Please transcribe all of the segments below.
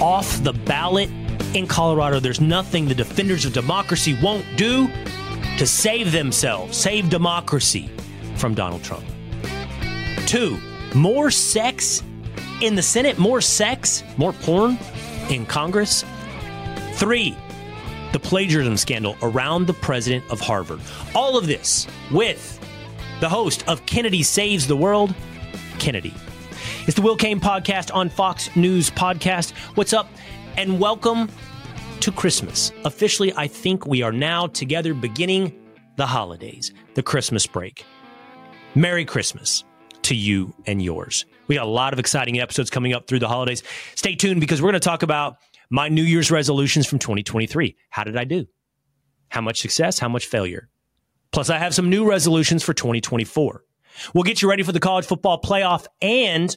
off the ballot in Colorado. There's nothing the defenders of democracy won't do to save themselves, save democracy from Donald Trump. Two, more sex in the Senate, more sex, more porn in Congress. Three, the plagiarism scandal around the president of Harvard. All of this with the host of Kennedy Saves the World, Kennedy. It's the Will Cain podcast on Fox News Podcast. What's up? And welcome to Christmas. Officially, I think we are now together beginning the holidays, the Christmas break. Merry Christmas to you and yours. We got a lot of exciting episodes coming up through the holidays. Stay tuned because we're going to talk about my New Year's resolutions from 2023. How did I do? How much success? How much failure? Plus, I have some new resolutions for 2024. We'll get you ready for the college football playoff and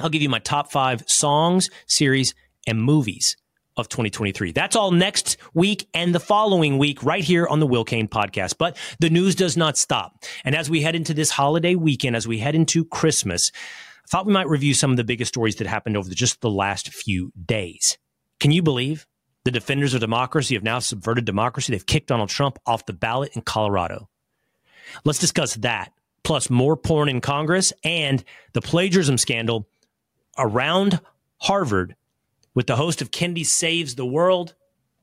I'll give you my top five songs, series, and movies of 2023. That's all next week and the following week right here on the Will Cain podcast. But the news does not stop. And as we head into this holiday weekend, as we head into Christmas, I thought we might review some of the biggest stories that happened over the, just the last few days. Can you believe the defenders of democracy have now subverted democracy? They've kicked Donald Trump off the ballot in Colorado. Let's discuss that, plus more porn in Congress and the plagiarism scandal around Harvard with the host of Kennedy Saves the World,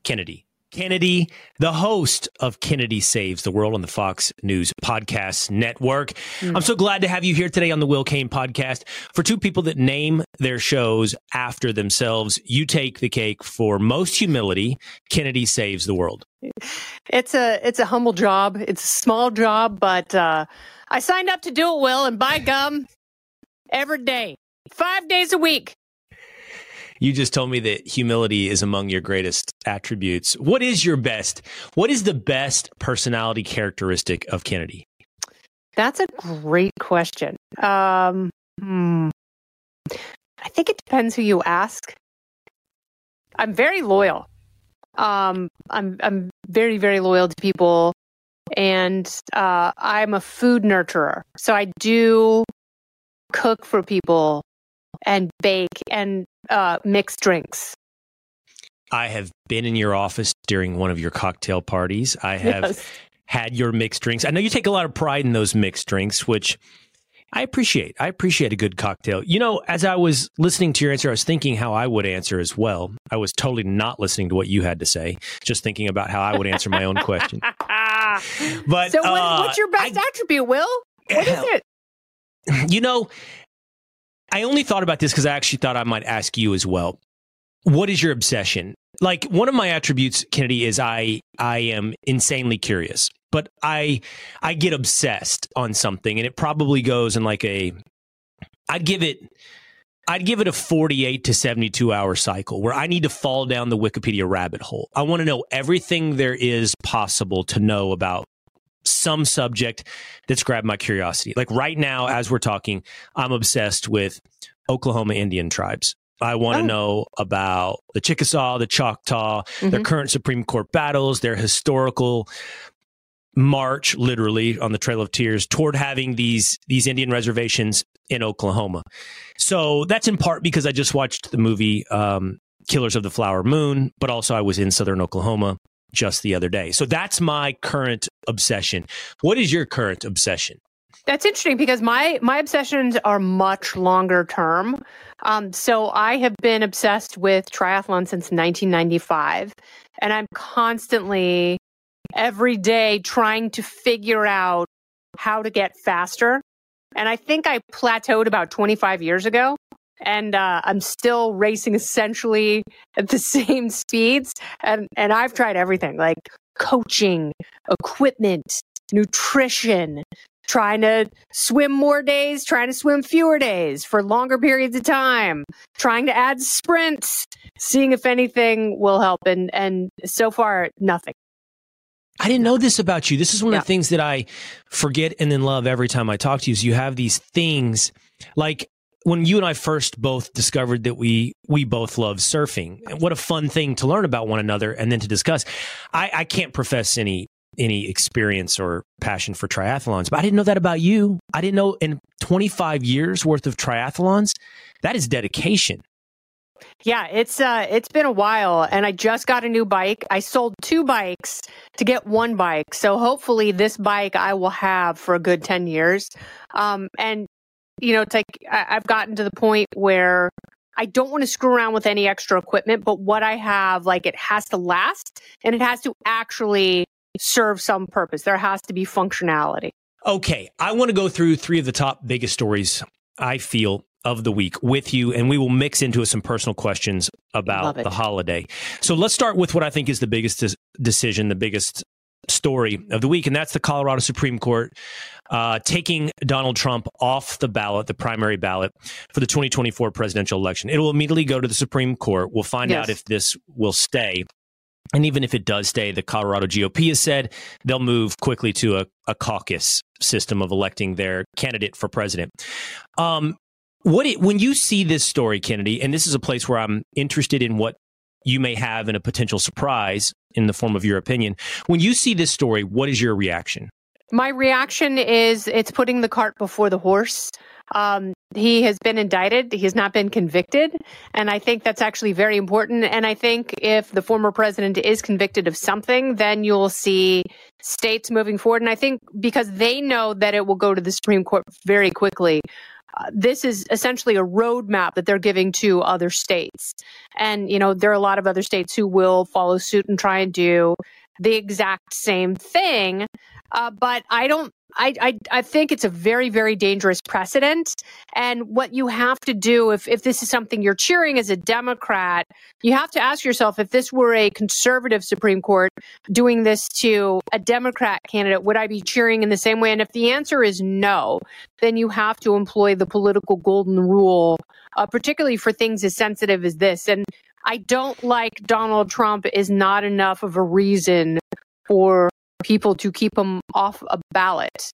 Kennedy. Kennedy, the host of Kennedy Saves the World on the Fox News Podcast Network. Mm. I'm so glad to have you here today on the Will Cain Podcast. For two people that name their shows after themselves, you take the cake for most humility. Kennedy Saves the World. It's a it's a humble job. It's a small job, but uh, I signed up to do it, Will, and by gum, every day, five days a week. You just told me that humility is among your greatest attributes. What is your best? What is the best personality characteristic of Kennedy? That's a great question. Um, hmm. I think it depends who you ask. I'm very loyal. Um, I'm I'm very very loyal to people, and uh, I'm a food nurturer. So I do cook for people and bake and uh, mixed drinks. I have been in your office during one of your cocktail parties. I have yes. had your mixed drinks. I know you take a lot of pride in those mixed drinks, which I appreciate. I appreciate a good cocktail. You know, as I was listening to your answer, I was thinking how I would answer as well. I was totally not listening to what you had to say, just thinking about how I would answer my own question. but so, what, uh, what's your best I, attribute, Will? What is it? You know, I only thought about this because I actually thought I might ask you as well. What is your obsession? Like one of my attributes, Kennedy, is I I am insanely curious, but I I get obsessed on something, and it probably goes in like a. I'd give it. I'd give it a 48 to 72 hour cycle where I need to fall down the Wikipedia rabbit hole. I want to know everything there is possible to know about some subject that's grabbed my curiosity. Like right now, as we're talking, I'm obsessed with Oklahoma Indian tribes. I want to oh. know about the Chickasaw, the Choctaw, mm-hmm. their current Supreme Court battles, their historical march, literally on the Trail of Tears, toward having these these Indian reservations in Oklahoma. So that's in part because I just watched the movie um, Killers of the Flower Moon, but also I was in Southern Oklahoma just the other day. So that's my current obsession. What is your current obsession? That's interesting because my my obsessions are much longer term. Um, so I have been obsessed with triathlon since 1995, and I'm constantly every day trying to figure out how to get faster. And I think I plateaued about 25 years ago and uh, I'm still racing essentially at the same speeds. And and I've tried everything like coaching, equipment, nutrition, trying to swim more days, trying to swim fewer days for longer periods of time, trying to add sprints, seeing if anything will help. And, and so far, nothing. I didn't know this about you. This is one yeah. of the things that I forget and then love every time I talk to you is you have these things like when you and I first both discovered that we we both love surfing. What a fun thing to learn about one another and then to discuss. I, I can't profess any any experience or passion for triathlons, but I didn't know that about you. I didn't know in 25 years worth of triathlons, that is dedication. Yeah, it's uh it's been a while and I just got a new bike. I sold two bikes to get one bike. So hopefully this bike I will have for a good 10 years. Um and you know, it's like I, I've gotten to the point where I don't want to screw around with any extra equipment, but what I have, like, it has to last and it has to actually serve some purpose. There has to be functionality. Okay. I want to go through three of the top biggest stories I feel of the week with you, and we will mix into some personal questions about the holiday. So let's start with what I think is the biggest des- decision, the biggest story of the week, and that's the Colorado Supreme Court uh, taking Donald Trump off the ballot, the primary ballot for the 2024 presidential election. It will immediately go to the Supreme Court. We'll find yes. out if this will stay. And even if it does stay, the Colorado GOP has said they'll move quickly to a, a caucus system of electing their candidate for president. Um, what it, when you see this story, Kennedy, and this is a place where I'm interested in what you may have in a potential surprise in the form of your opinion. When you see this story, what is your reaction? My reaction is it's putting the cart before the horse. Um, he has been indicted. He has not been convicted. And I think that's actually very important. And I think if the former president is convicted of something, then you'll see states moving forward. And I think because they know that it will go to the Supreme Court very quickly, uh, this is essentially a roadmap that they're giving to other states. And, you know, there are a lot of other states who will follow suit and try and do the exact same thing. Uh, but I don't I, I, I think it's a very, very dangerous precedent. And what you have to do, if, if this is something you're cheering as a Democrat, you have to ask yourself if this were a conservative Supreme Court doing this to a Democrat candidate, would I be cheering in the same way? And if the answer is no, then you have to employ the political golden rule, uh, particularly for things as sensitive as this. And I don't like Donald Trump is not enough of a reason for people to keep him off a ballot.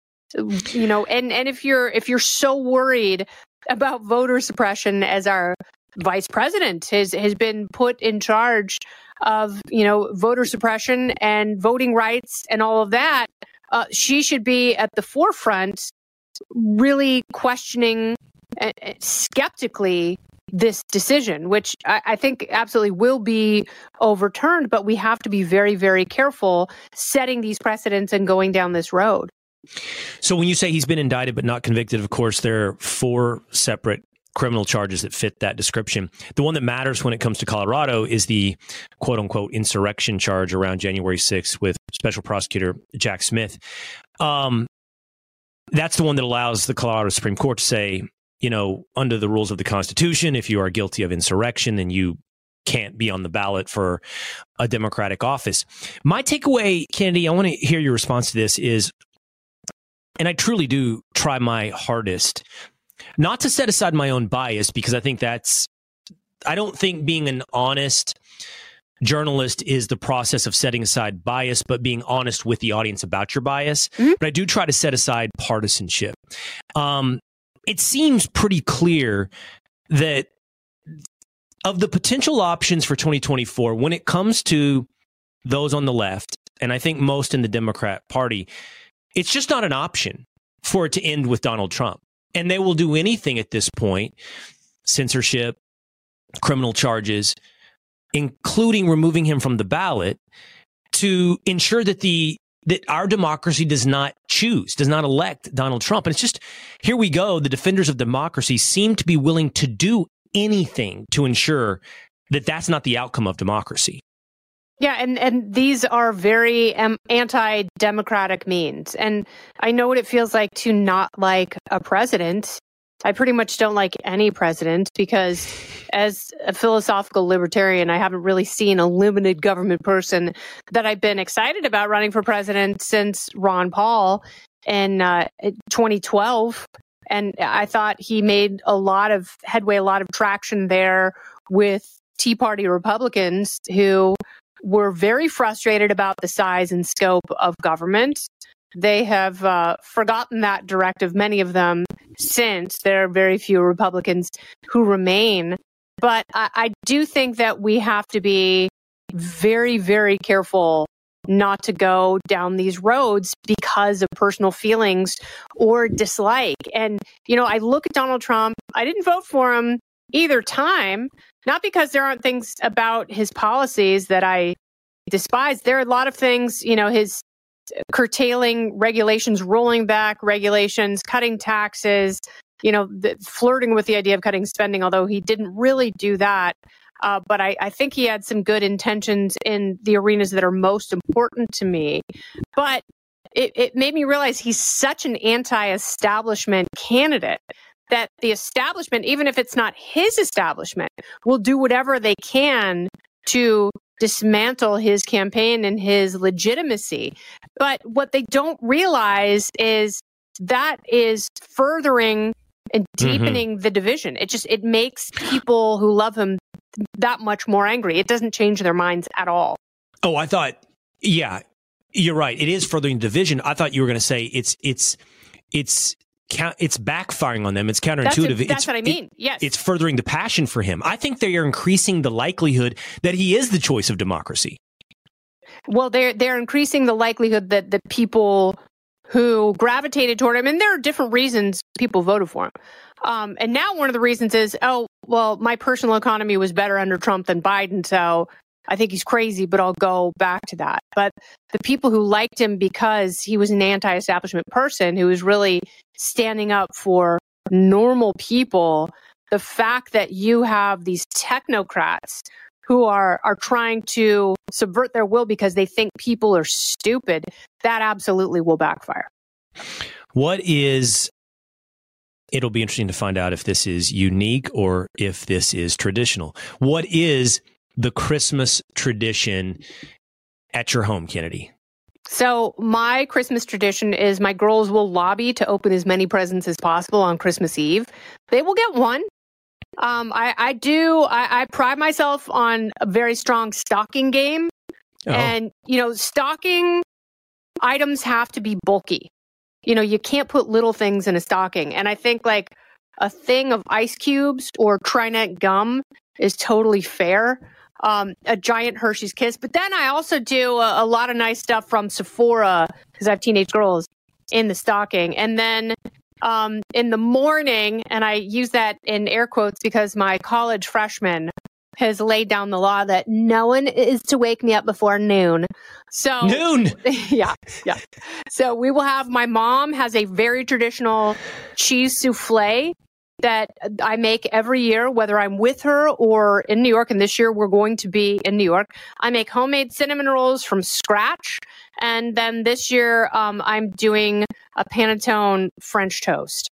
You know and and if you're if you're so worried about voter suppression as our vice president has has been put in charge of you know voter suppression and voting rights and all of that uh, she should be at the forefront really questioning uh, skeptically this decision, which I, I, think absolutely will be overturned, but we have to be very, very careful setting these precedents and going down this road. So when you say he's been indicted but not convicted, of course, there are four separate criminal charges that fit that description. The one that matters when it comes to Colorado is the quote unquote insurrection charge around January 6th with special prosecutor Jack Smith. Um, that's the one that allows the Colorado Supreme Court to say you know, under the rules of the Constitution, if you are guilty of insurrection, then you can't be on the ballot for a Democratic office. My takeaway, Kennedy, I want to hear your response to this is, and I truly do try my hardest not to set aside my own bias because I think that's, I don't think being an honest journalist is the process of setting aside bias, but being honest with the audience about your bias. Mm-hmm. But I do try to set aside partisanship. Um, it seems pretty clear that of the potential options for 2024, when it comes to those on the left, and I think most in the Democrat Party, it's just not an option for it to end with Donald Trump. And they will do anything at this point censorship, criminal charges, including removing him from the ballot to ensure that the that our democracy does not choose, does not elect Donald Trump. And it's just, here we go. The defenders of democracy seem to be willing to do anything to ensure that that's not the outcome of democracy. Yeah, and, and these are very um, anti democratic means. And I know what it feels like to not like a president. I pretty much don't like any president because, as a philosophical libertarian, I haven't really seen a limited government person that I've been excited about running for president since Ron Paul. in uh, 2012. And I thought he made a lot of headway, a lot of traction there with Tea Party Republicans who were very frustrated about the size and scope of government. They have uh, forgotten that directive, many of them, since there are very few Republicans who remain. But I, I do think that we have to be very, very careful not to go down these roads because of personal feelings or dislike. And, you know, I look at Donald Trump, I didn't vote for him either time, not because there aren't things about his policies that I despise. There are a lot of things, you know, his curtailing regulations, rolling back regulations, cutting taxes, you know, the, flirting with the idea of cutting spending, although he didn't really do that. Uh, but I, I, think he had some good intentions in the arenas that are most important to me. But it, it made me realize he's such an anti establishment candidate that the establishment, even if it's not his establishment, will do whatever they can to dismantle his campaign and his legitimacy. But what they don't realize is that is furthering and mm-hmm. deepening mm-hmm. the division. It just it makes people who love him that much more angry. It doesn't change their minds at all. Oh, I thought yeah, you're right. It is furthering division. I thought you were going to say it's it's it's it's backfiring on them. It's counterintuitive. That's, that's what I mean. It, yes. It's furthering the passion for him. I think they are increasing the likelihood that he is the choice of democracy. Well, they're they're increasing the likelihood that the people who gravitated toward him, and there are different reasons people voted for him. Um, and now one of the reasons is, oh, well, my personal economy was better under Trump than Biden, so I think he's crazy, but I'll go back to that. But the people who liked him because he was an anti establishment person who was really standing up for normal people, the fact that you have these technocrats who are, are trying to subvert their will because they think people are stupid, that absolutely will backfire. What is it'll be interesting to find out if this is unique or if this is traditional. What is the Christmas tradition at your home, Kennedy? So, my Christmas tradition is my girls will lobby to open as many presents as possible on Christmas Eve. They will get one. Um, I, I, do, I, I, pride myself on a very strong stocking game. Oh. And, you know, stocking items have to be bulky. You know, you can't put little things in a stocking. And I think like a thing of ice cubes or Trident gum is totally fair um, a giant Hershey's Kiss. But then I also do a, a lot of nice stuff from Sephora because I have teenage girls in the stocking. And then um, in the morning, and I use that in air quotes because my college freshman has laid down the law that no one is to wake me up before noon. So noon. yeah, yeah. So we will have my mom has a very traditional cheese souffle that I make every year, whether I'm with her or in New York. And this year we're going to be in New York. I make homemade cinnamon rolls from scratch. And then this year um, I'm doing a panettone French toast.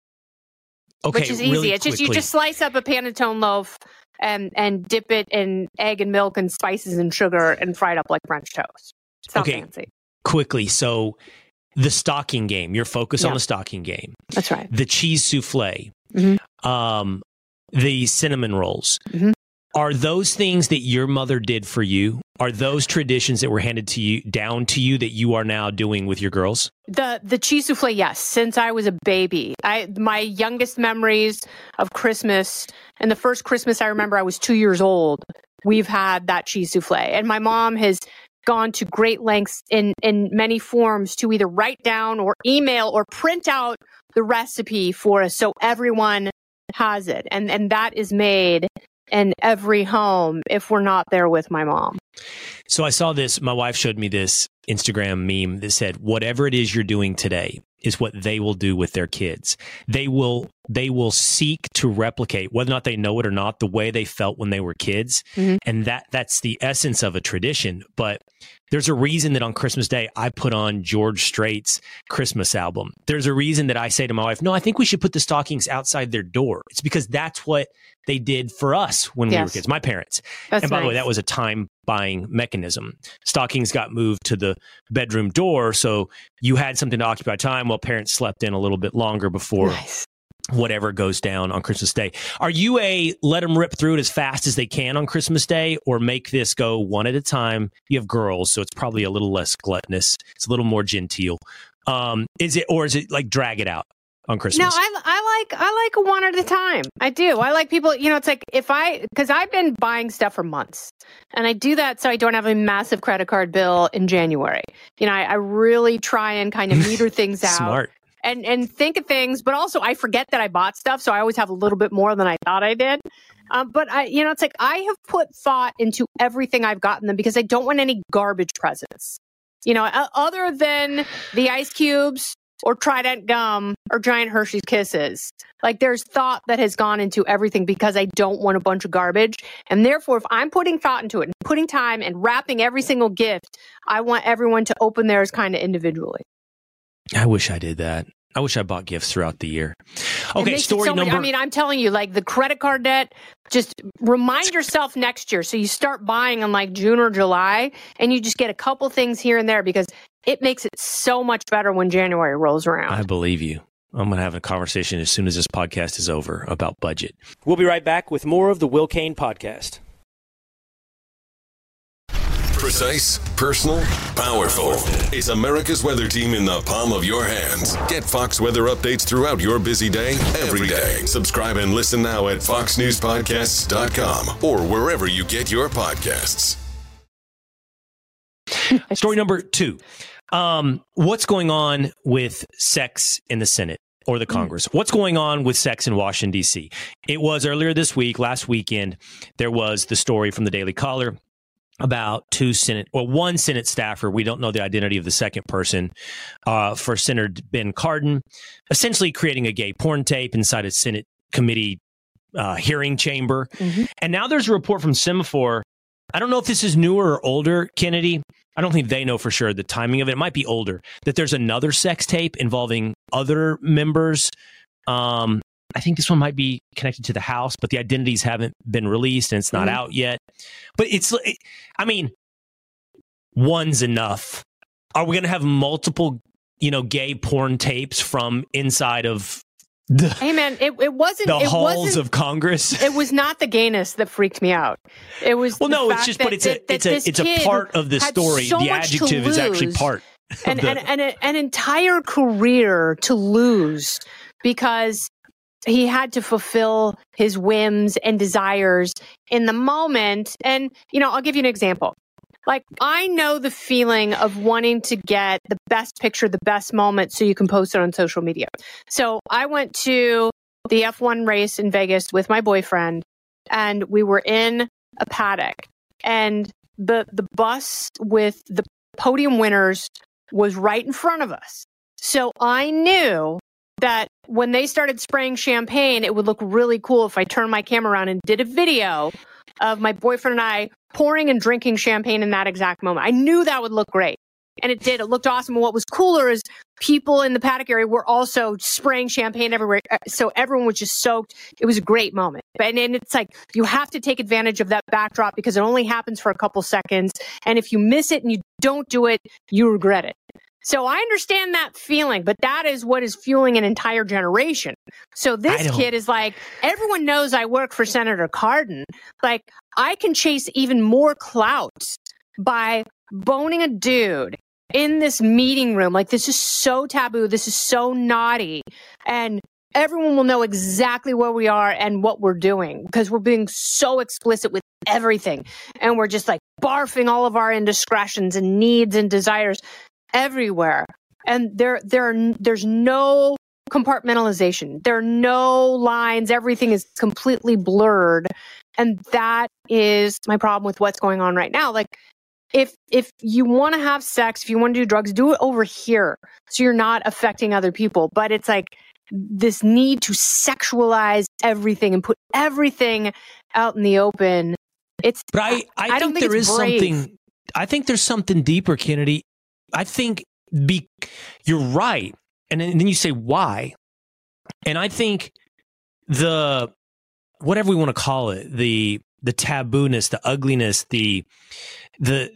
Okay, which is easy. Really it's just you just slice up a panettone loaf and and dip it in egg and milk and spices and sugar and fry it up like French toast. Okay. fancy. Quickly, so the stocking game, your focus yeah. on the stocking game. That's right. The cheese souffle mm-hmm. um, the cinnamon rolls. Mm-hmm. Are those things that your mother did for you? Are those traditions that were handed to you down to you that you are now doing with your girls? The the cheese souffle, yes. Since I was a baby, I my youngest memories of Christmas and the first Christmas I remember, I was two years old. We've had that cheese souffle, and my mom has gone to great lengths in in many forms to either write down or email or print out the recipe for us so everyone has it. And, and that is made in every home if we're not there with my mom. So I saw this, my wife showed me this Instagram meme that said, whatever it is you're doing today is what they will do with their kids. They will they will seek to replicate whether or not they know it or not the way they felt when they were kids mm-hmm. and that that's the essence of a tradition but there's a reason that on Christmas Day I put on George Strait's Christmas album. There's a reason that I say to my wife, "No, I think we should put the stockings outside their door." It's because that's what they did for us when yes. we were kids, my parents. That's and by nice. the way, that was a time buying mechanism. Stockings got moved to the bedroom door, so you had something to occupy time while parents slept in a little bit longer before nice whatever goes down on Christmas Day. Are you a let them rip through it as fast as they can on Christmas Day or make this go one at a time? You have girls, so it's probably a little less gluttonous. It's a little more genteel. Um, is it, or is it like drag it out? On Christmas. No, I, I like I like one at a time. I do. I like people. You know, it's like if I because I've been buying stuff for months, and I do that so I don't have a massive credit card bill in January. You know, I, I really try and kind of meter things out. Smart and and think of things, but also I forget that I bought stuff, so I always have a little bit more than I thought I did. Um, but I, you know, it's like I have put thought into everything I've gotten them because I don't want any garbage presents. You know, other than the ice cubes or Trident gum or giant Hershey's Kisses. Like there's thought that has gone into everything because I don't want a bunch of garbage. And therefore, if I'm putting thought into it and putting time and wrapping every single gift, I want everyone to open theirs kind of individually. I wish I did that. I wish I bought gifts throughout the year. Okay, story so number. I mean, I'm telling you, like the credit card debt. Just remind yourself next year, so you start buying in like June or July, and you just get a couple things here and there because it makes it so much better when January rolls around. I believe you. I'm going to have a conversation as soon as this podcast is over about budget. We'll be right back with more of the Will Cain podcast. Precise, personal, powerful. It's America's weather team in the palm of your hands. Get Fox weather updates throughout your busy day, every day. Subscribe and listen now at foxnewspodcasts.com or wherever you get your podcasts. Story number two. Um, what's going on with sex in the Senate? or the Congress. What's going on with sex in Washington, D.C.? It was earlier this week, last weekend, there was the story from the Daily Caller about two Senate, well, one Senate staffer. We don't know the identity of the second person uh, for Senator Ben Cardin, essentially creating a gay porn tape inside a Senate committee uh, hearing chamber. Mm-hmm. And now there's a report from Semafor. I don't know if this is newer or older, Kennedy. I don't think they know for sure the timing of it. It might be older. That there's another sex tape involving other members um, I think this one might be connected to the house, but the identities haven't been released and it's not mm-hmm. out yet. But it's, I mean, one's enough. Are we going to have multiple, you know, gay porn tapes from inside of the, hey man, it, it wasn't the it halls wasn't, of Congress. It was not the gayness that freaked me out. It was well, no, it's just, that, but it's that, a it's a it's a part of the story. So the adjective is actually part, and the, and, and a, an entire career to lose because he had to fulfill his whims and desires in the moment. And, you know, I'll give you an example. Like, I know the feeling of wanting to get the best picture, the best moment so you can post it on social media. So I went to the F1 race in Vegas with my boyfriend, and we were in a paddock. And the, the bus with the podium winners was right in front of us. So I knew that when they started spraying champagne, it would look really cool if I turned my camera around and did a video of my boyfriend and I pouring and drinking champagne in that exact moment. I knew that would look great. And it did. It looked awesome. And what was cooler is people in the paddock area were also spraying champagne everywhere. Uh, so everyone was just soaked. It was a great moment. And, and it's like you have to take advantage of that backdrop because it only happens for a couple seconds. And if you miss it and you don't do it, you regret it. So I understand that feeling, but that is what is fueling an entire generation. So this kid is like, everyone knows I work for Senator Cardin. Like, I can chase even more clout by boning a dude in this meeting room. Like, this is so taboo. This is so naughty. And everyone will know exactly where we are and what we're doing because we're being so explicit with everything. And we're just like barfing all of our indiscretions and needs and desires everywhere. And there, there, there's no compartmentalization. There are no lines. Everything is completely blurred. And that is my problem with what's going on right now. Like, if if you want to have sex, if you want to do drugs, do it over here so you're not affecting other people. But it's like this need to sexualize everything and put everything out in the open. It's but I, I, I think, think there is brave. something. I think there's something deeper, Kennedy. I think be you're right, and then, and then you say why, and I think the whatever we want to call it the the tabooness, the ugliness, the the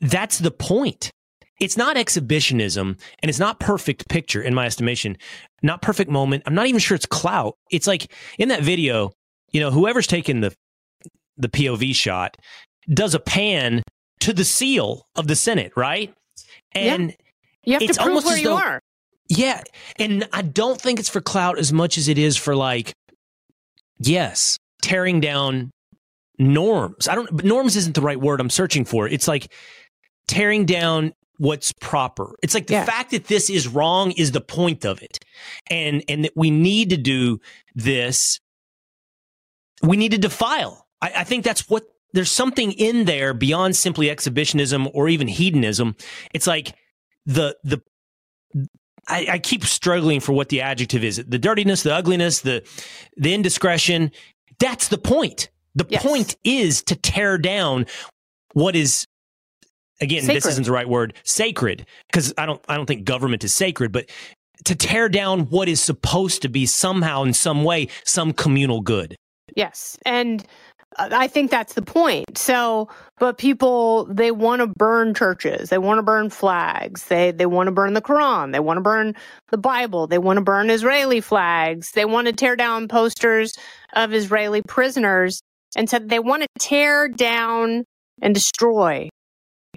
that's the point. It's not exhibitionism and it's not perfect picture in my estimation. Not perfect moment. I'm not even sure it's clout. It's like in that video, you know, whoever's taking the the POV shot does a pan to the seal of the Senate, right? And you have it's to prove almost where you though- are. yeah, and I don't think it's for clout as much as it is for like, yes, tearing down norms. I don't, but norms isn't the right word I'm searching for. It's like tearing down what's proper. It's like the Yeah. fact that this is wrong is the point of it, and and that we need to do this. We need to defile. I, I think that's what there's something in there beyond simply exhibitionism or even hedonism. It's like the the I, I keep struggling for what the adjective is. The dirtiness, the ugliness, the the indiscretion. That's the point. The Yes. point is to tear down what is again, this isn't the right word, sacred, because I don't I don't think government is sacred, but to tear down what is supposed to be somehow in some way some communal good. Yes. And I think that's the point. So, but people they want to burn churches. They want to burn flags. They they want to burn the Quran. They want to burn the Bible. They want to burn Israeli flags. They want to tear down posters of Israeli prisoners. And so they want to tear down and destroy.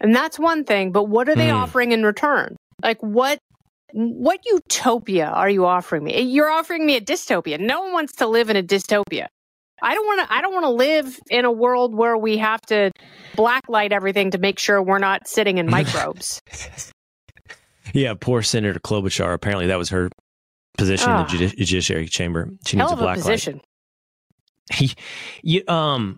And that's one thing, but what are they Hmm. offering in return? Like what what utopia are you offering me? You're offering me a dystopia. No one wants to live in a dystopia. I don't want to. I don't want to live in a world where we have to blacklight everything to make sure we're not sitting in microbes. Yeah, poor Senator Klobuchar. Apparently, that was her position Ah. in the judi- judiciary chamber. She needs a of a black light. position. He, you, um,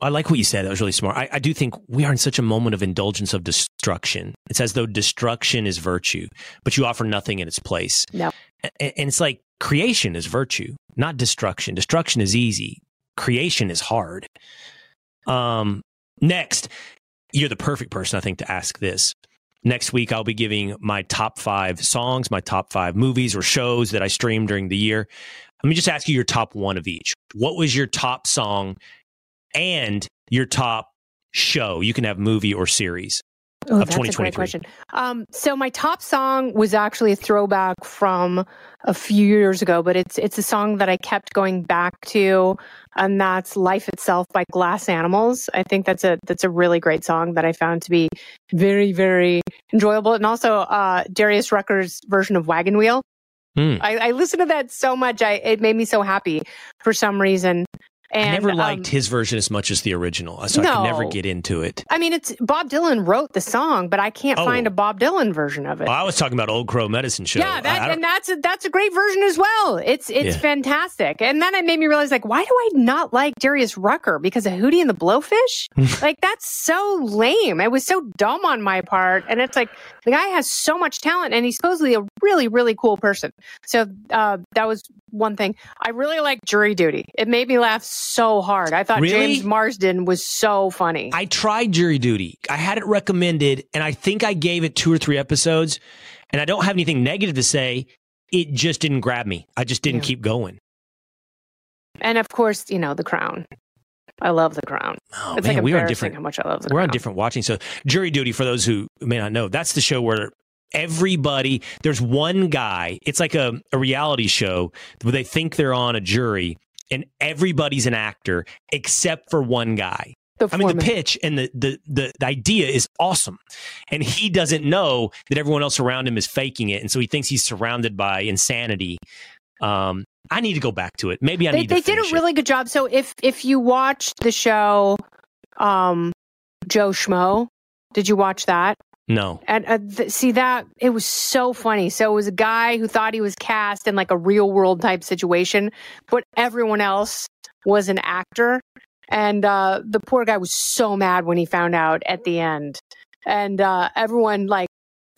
I like what you said. That was really smart. I, I do think we are in such a moment of indulgence of destruction. It's as though destruction is virtue, but you offer nothing in its place. No. A- And, it's like creation is virtue, not destruction. Destruction is easy. Creation is hard. Um, next, you're the perfect person, I think, to ask this. Next week, I'll be giving my top five songs, my top five movies or shows that I streamed during the year. Let me just ask you your top one of each. What was your top song and your top show? You can have movie or series. Oh, of that's a great question. Um, so my top song was actually a throwback from a few years ago, but it's it's a song that I kept going back to, and that's "Life Itself" by Glass Animals. I think that's a that's a really great song that I found to be very very enjoyable, and also uh, Darius Rucker's version of "Wagon Wheel." Hmm. I, I listened to that so much, I it made me so happy for some reason. And I never um, liked his version as much as the original, so I No. could never get into it. I mean, it's Bob Dylan wrote the song, but I can't Oh. find a Bob Dylan version of it. Well, I was talking about Old Crow Medicine Show. Yeah, that, I and that's a, that's a great version as well. It's it's Yeah. fantastic. And then it made me realize, like, why do I not like Darius Rucker because of Hootie and the Blowfish? like, that's so lame. It was so dumb on my part. And it's like the guy has so much talent, and he's supposedly a really really cool person. So uh, that was one thing. I really like Jury Duty. It made me laugh so hard. I thought Really? James Marsden was so funny. I tried Jury Duty. I had it recommended, and I think I gave it two or three episodes, and I don't have anything negative to say. It just didn't grab me. I just didn't Yeah. keep going. and of course, you know, The Crown. I love The Crown. Oh, it's man, like we are different. how much I love The We're Crown. on different watching. So, Jury Duty, for those who may not know, that's the show where everybody, there's one guy, it's like a, a reality show where they think they're on a jury and everybody's an actor except for one guy. The I mean, the pitch and the, the, the, the idea is awesome. And he doesn't know that everyone else around him is faking it. And so he thinks he's surrounded by insanity. Um, I need to go back to it. Maybe I they, need to they did a really good job. So if if you watched the show, um, Joe Schmo, did you watch that? No. And uh, th- see that it was so funny. So it was a guy who thought he was cast in like a real world type situation, but everyone else was an actor. And uh, the poor guy was so mad when he found out at the end. And uh, everyone like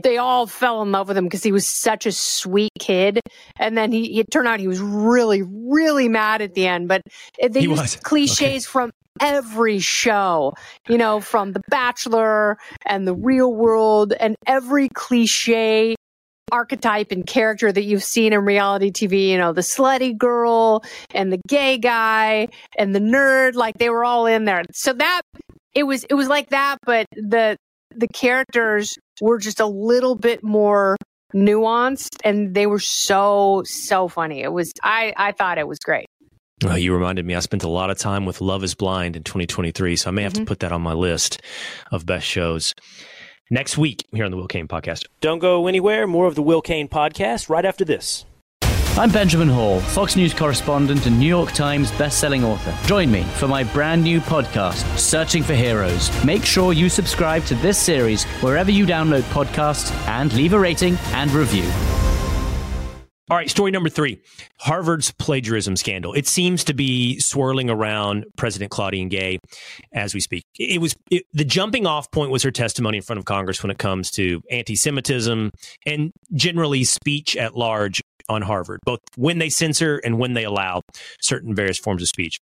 they all fell in love with him because he was such a sweet kid. And then he, it turned out he was really, really mad at the end. But they He used was. cliches from every show, you know, from The Bachelor and The Real World and every cliche archetype and character that you've seen in reality TV, you know, the slutty girl and the gay guy and the nerd, like they were all in there. So that it was it was like that, but the the characters were just a little bit more nuanced and they were so so funny. It was I I thought it was great. Oh, you reminded me. I spent a lot of time with Love Is Blind in 2023, so I may have to mm-hmm. put that on my list of best shows next week here on the Will Cain podcast. Don't go anywhere. More of the Will Cain podcast right after this. I'm Benjamin Hall, Fox News correspondent and New York Times bestselling author. Join me for my brand new podcast, Searching for Heroes. Make sure you subscribe to this series wherever you download podcasts and leave a rating and review. All right, story number three Harvard's plagiarism scandal. It seems to be swirling around President Claudine Gay as we speak. It was it, the jumping off point was her testimony in front of Congress when it comes to anti Semitism and generally speech at large on Harvard, both when they censor and when they allow certain various forms of speech.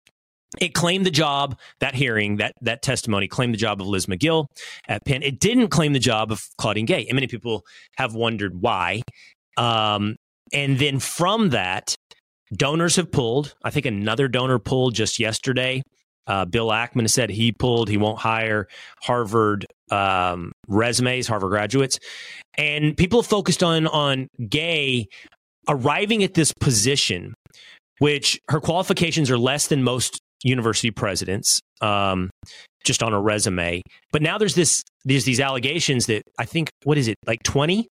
It claimed the job, that hearing, that that testimony claimed the job of Liz Magill at Penn. It didn't claim the job of Claudine Gay. And many people have wondered why. Um, and then from that, donors have pulled. I think another donor pulled just yesterday. Uh, Bill Ackman said he pulled. He won't hire Harvard um, resumes, Harvard graduates, and people focused on on Gay arriving at this position, which her qualifications are less than most university presidents, um, just on a resume. But now there's this there's these allegations that I think what is it like twenty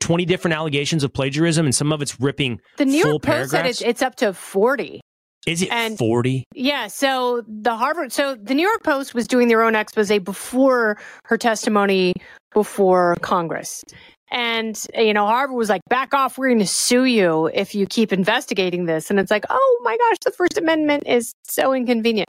20 different allegations of plagiarism, and some of it's ripping The New full York Post said it's, it's up to 40. Is it and- 40? Yeah, so the Harvard, so the New York Post was doing their own expose before her testimony before Congress. And, you know, Harvard was like, back off, we're going to sue you if you keep investigating this. And it's like, oh my gosh, the First Amendment is so inconvenient.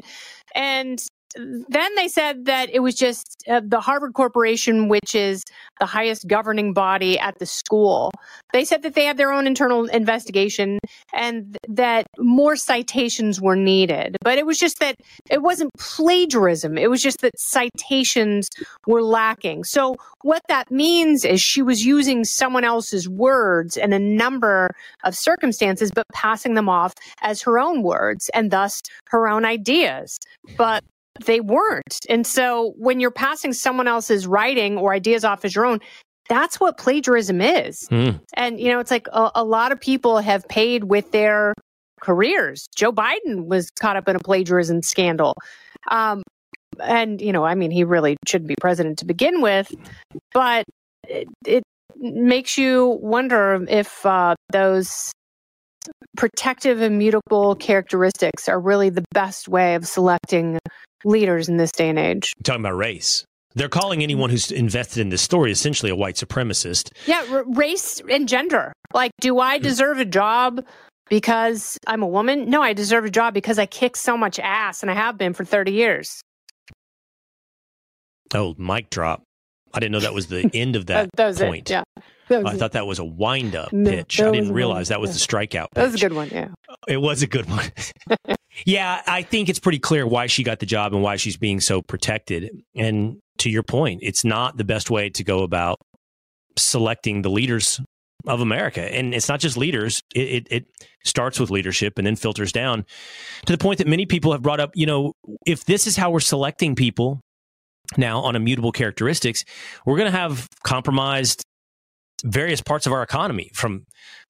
And then they said that it was just uh, the Harvard Corporation, which is the highest governing body at the school. They said that they have their own internal investigation and that more citations were needed. But it was just that it wasn't plagiarism. It was just that citations were lacking. So what that means is she was using someone else's words in a number of circumstances, but passing them off as her own words and thus her own ideas. But they weren't. And so when you're passing someone else's writing or ideas off as your own, that's what plagiarism is. Hmm. And, you know, it's like a, a lot of people have paid with their careers. Joe Biden was caught up in a plagiarism scandal. Um, and, you know, I mean, he really shouldn't be president to begin with, but it, it makes you wonder if uh, those protective, immutable characteristics are really the best way of selecting leaders in this day and age. talking about race. They're calling anyone who's invested in this story essentially a white supremacist. Yeah, r- race and gender. Like, do I mm. deserve a job because I'm a woman? No, I deserve a job because I kick so much ass and I have been for 30 years. Oh, mic drop. I didn't know that was the end of that, Uh, that point. it. Yeah. That I it. thought that was a wind up No, pitch. I didn't realize that was the strikeout pitch. that was a good one. Yeah. It was a good one. yeah, I think it's pretty clear why she got the job and why she's being so protected. And to your point, it's not the best way to go about selecting the leaders of America. And it's not just leaders, it, it, it starts with leadership and then filters down to the point that many people have brought up. You know, if this is how we're selecting people now on immutable characteristics, we're going to have compromised various parts of our economy from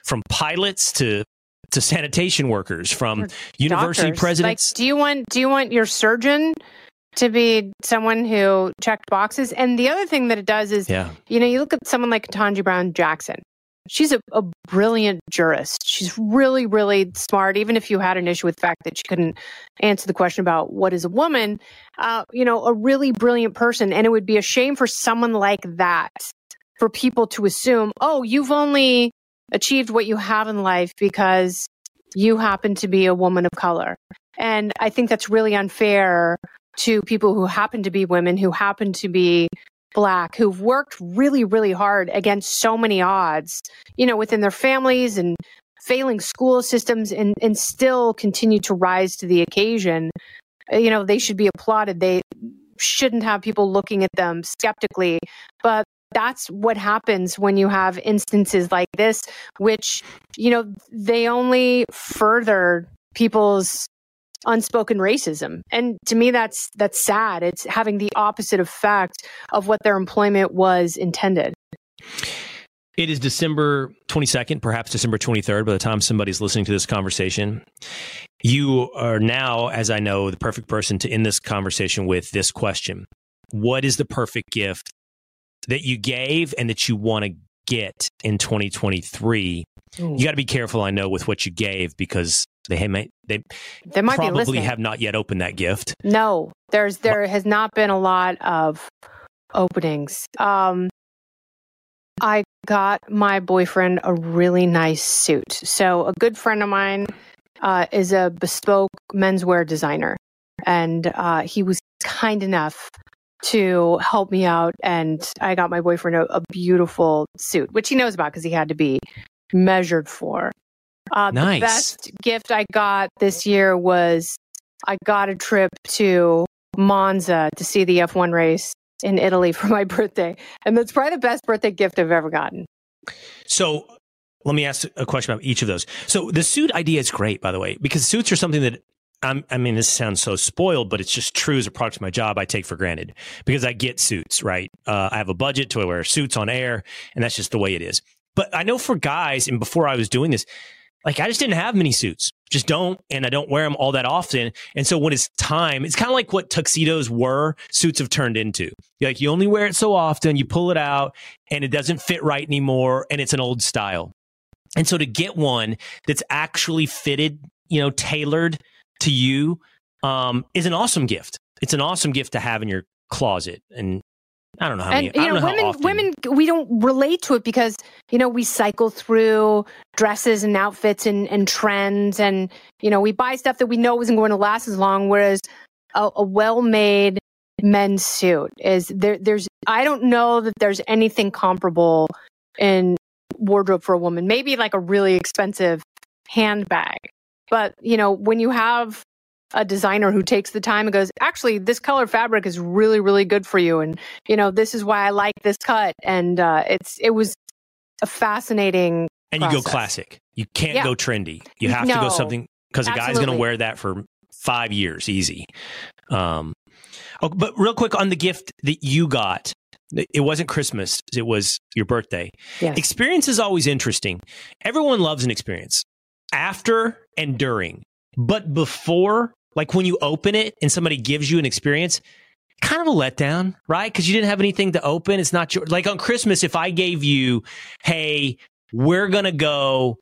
from pilots to to sanitation workers from university Doctors. presidents Like, do you want do you want your surgeon to be someone who checked boxes? And the other thing that it does is, yeah you know, you look at someone like Ketanji Brown Jackson. She's a, a brilliant jurist. She's really, really smart. Even if you had an issue with the fact that she couldn't answer the question about what is a woman, uh, you know, a really brilliant person. And it would be a shame for someone like that for people to assume, oh, you've only achieved what you have in life because you happen to be a woman of color. And I think that's really unfair to people who happen to be women, who happen to be black who've worked really, really hard against so many odds, you know, within their families and failing school systems and, and still continue to rise to the occasion, you know, they should be applauded. They shouldn't have people looking at them skeptically. But that's what happens when you have instances like this, which, you know, they only further people's unspoken racism. And to me that's that's sad. It's having the opposite effect of what their employment was intended. It is December 22nd, perhaps December 23rd by the time somebody's listening to this conversation. You are now, as I know, the perfect person to end this conversation with this question. What is the perfect gift that you gave and that you want to get in 2023? Ooh. You got to be careful, I know, with what you gave because they may they, they might probably have not yet opened that gift. No, there's there has not been a lot of openings. Um, I got my boyfriend a really nice suit. So a good friend of mine uh, is a bespoke menswear designer, and uh, he was kind enough to help me out, and I got my boyfriend a, a beautiful suit, which he knows about because he had to be measured for. Uh, nice. The best gift I got this year was I got a trip to Monza to see the F1 race in Italy for my birthday. And that's probably the best birthday gift I've ever gotten. So let me ask a question about each of those. So the suit idea is great, by the way, because suits are something that I'm, i mean, this sounds so spoiled, but it's just true as a product of my job. I take for granted because I get suits, right? Uh, I have a budget to wear suits on air, and that's just the way it is. But I know for guys, and before I was doing this, like I just didn't have many suits. Just don't, and I don't wear them all that often. And so when it's time, it's kind of like what tuxedos were, suits have turned into. Like you only wear it so often, you pull it out, and it doesn't fit right anymore, and it's an old style. And so to get one that's actually fitted, you know, tailored to you, um, is an awesome gift. It's an awesome gift to have in your closet. And I don't know how and, many. You know, know women, women, we don't relate to it because you know we cycle through dresses and outfits and, and trends, and you know we buy stuff that we know isn't going to last as long. Whereas a, a well-made men's suit is there. There's I don't know that there's anything comparable in wardrobe for a woman. Maybe like a really expensive handbag, but you know when you have a designer who takes the time and goes, actually, this color fabric is really, really good for you. And, you know, this is why I like this cut. And uh, it's, it was a fascinating. And process. you go classic. You can't yeah. go trendy. You have no, to go something because a guy's going to wear that for five years easy. Um, oh, but real quick on the gift that you got, it wasn't Christmas. It was your birthday. Yes. Experience is always interesting. Everyone loves an experience after and during. But before, like when you open it and somebody gives you an experience, kind of a letdown, right? Because you didn't have anything to open. It's not your, like on Christmas, if I gave you, hey, we're going to go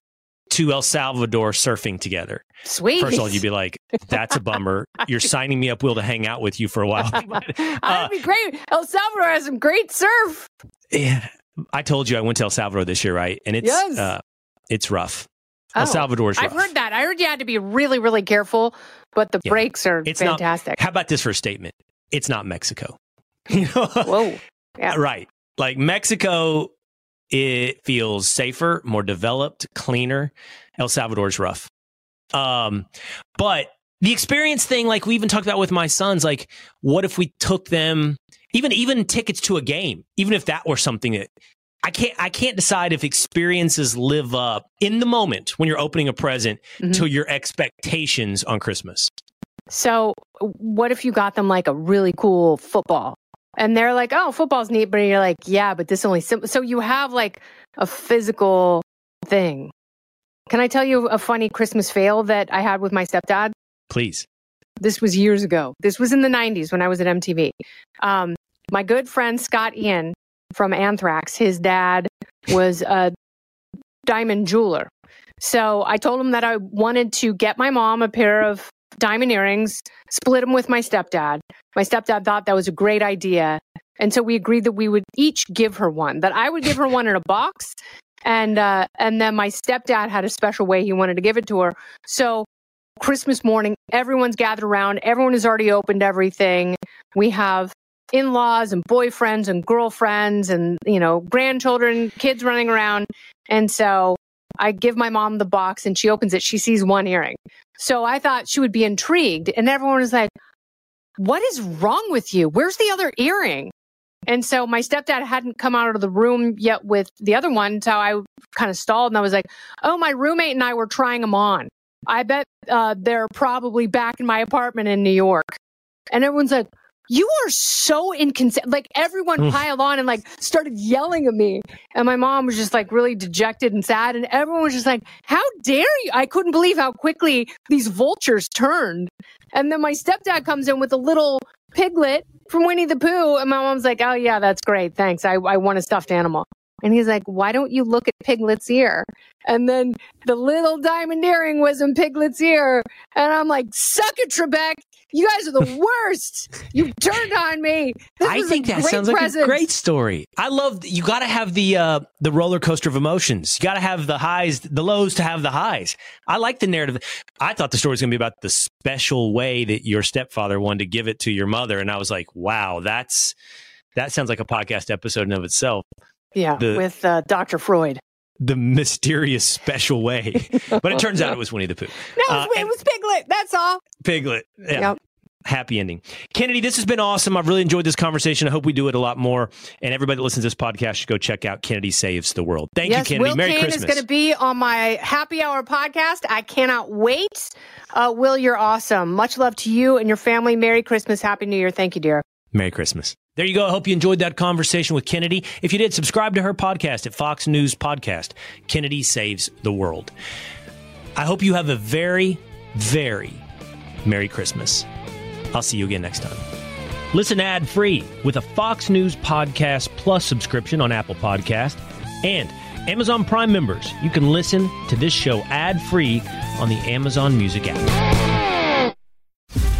to El Salvador surfing together. Sweet. First of all, you'd be like, that's a bummer. You're signing me up, Will, to hang out with you for a while. But, uh, That'd be great. El Salvador has some great surf. Yeah. I told you I went to El Salvador this year, right? And it's, yes. uh, it's rough. Oh, El Salvador's rough. I've heard that. I heard you had to be really, really careful, but the yeah. breaks are it's fantastic. Not, how about this for a statement? It's not Mexico. Whoa. Yeah. Right. Like Mexico, it feels safer, more developed, cleaner. El Salvador's rough. Um, but the experience thing, like we even talked about with my sons, like what if we took them even even tickets to a game, even if that were something that I can't I can't decide if experiences live up in the moment when you're opening a present mm-hmm. to your expectations on Christmas. So, what if you got them like a really cool football? And they're like, "Oh, football's neat," but you're like, "Yeah, but this only sim-. so you have like a physical thing." Can I tell you a funny Christmas fail that I had with my stepdad? Please. This was years ago. This was in the 90s when I was at MTV. Um, my good friend Scott Ian from Anthrax. His dad was a diamond jeweler. So I told him that I wanted to get my mom a pair of diamond earrings, split them with my stepdad. My stepdad thought that was a great idea. And so we agreed that we would each give her one, that I would give her one in a box. And, uh, and then my stepdad had a special way he wanted to give it to her. So Christmas morning, everyone's gathered around. Everyone has already opened everything. We have in laws and boyfriends and girlfriends and, you know, grandchildren, kids running around. And so I give my mom the box and she opens it. She sees one earring. So I thought she would be intrigued. And everyone was like, What is wrong with you? Where's the other earring? And so my stepdad hadn't come out of the room yet with the other one. So I kind of stalled and I was like, Oh, my roommate and I were trying them on. I bet uh, they're probably back in my apartment in New York. And everyone's like, you are so inconsistent. Like everyone mm. piled on and like started yelling at me. And my mom was just like really dejected and sad. And everyone was just like, how dare you? I couldn't believe how quickly these vultures turned. And then my stepdad comes in with a little piglet from Winnie the Pooh. And my mom's like, oh, yeah, that's great. Thanks. I, I want a stuffed animal. And he's like, why don't you look at Piglet's ear? And then the little diamond earring was in Piglet's ear. And I'm like, suck it, Trebek. You guys are the worst. you turned on me. This I think that great sounds present. like a great story. I love you got to have the uh, the roller coaster of emotions. You got to have the highs, the lows to have the highs. I like the narrative. I thought the story was going to be about the special way that your stepfather wanted to give it to your mother, and I was like, wow, that's that sounds like a podcast episode in of itself. Yeah, the- with uh, Dr. Freud. The mysterious special way, but it turns out it was Winnie the Pooh. No, it Uh, was, it was Piglet. That's all. Piglet. Yeah. Yep. Happy ending. Kennedy, this has been awesome. I've really enjoyed this conversation. I hope we do it a lot more. And everybody that listens to this podcast should go check out Kennedy Saves the World. Thank yes, you, Kennedy. Will Merry Cain Christmas. is going to be on my happy hour podcast. I cannot wait. Uh, Will, you're awesome. Much love to you and your family. Merry Christmas. Happy New Year. Thank you, dear. Merry Christmas. There you go. I hope you enjoyed that conversation with Kennedy. If you did, subscribe to her podcast at Fox News Podcast. Kennedy Saves the World. I hope you have a very, very Merry Christmas. I'll see you again next time. Listen ad free with a Fox News Podcast Plus subscription on Apple Podcast and Amazon Prime members. You can listen to this show ad free on the Amazon Music app.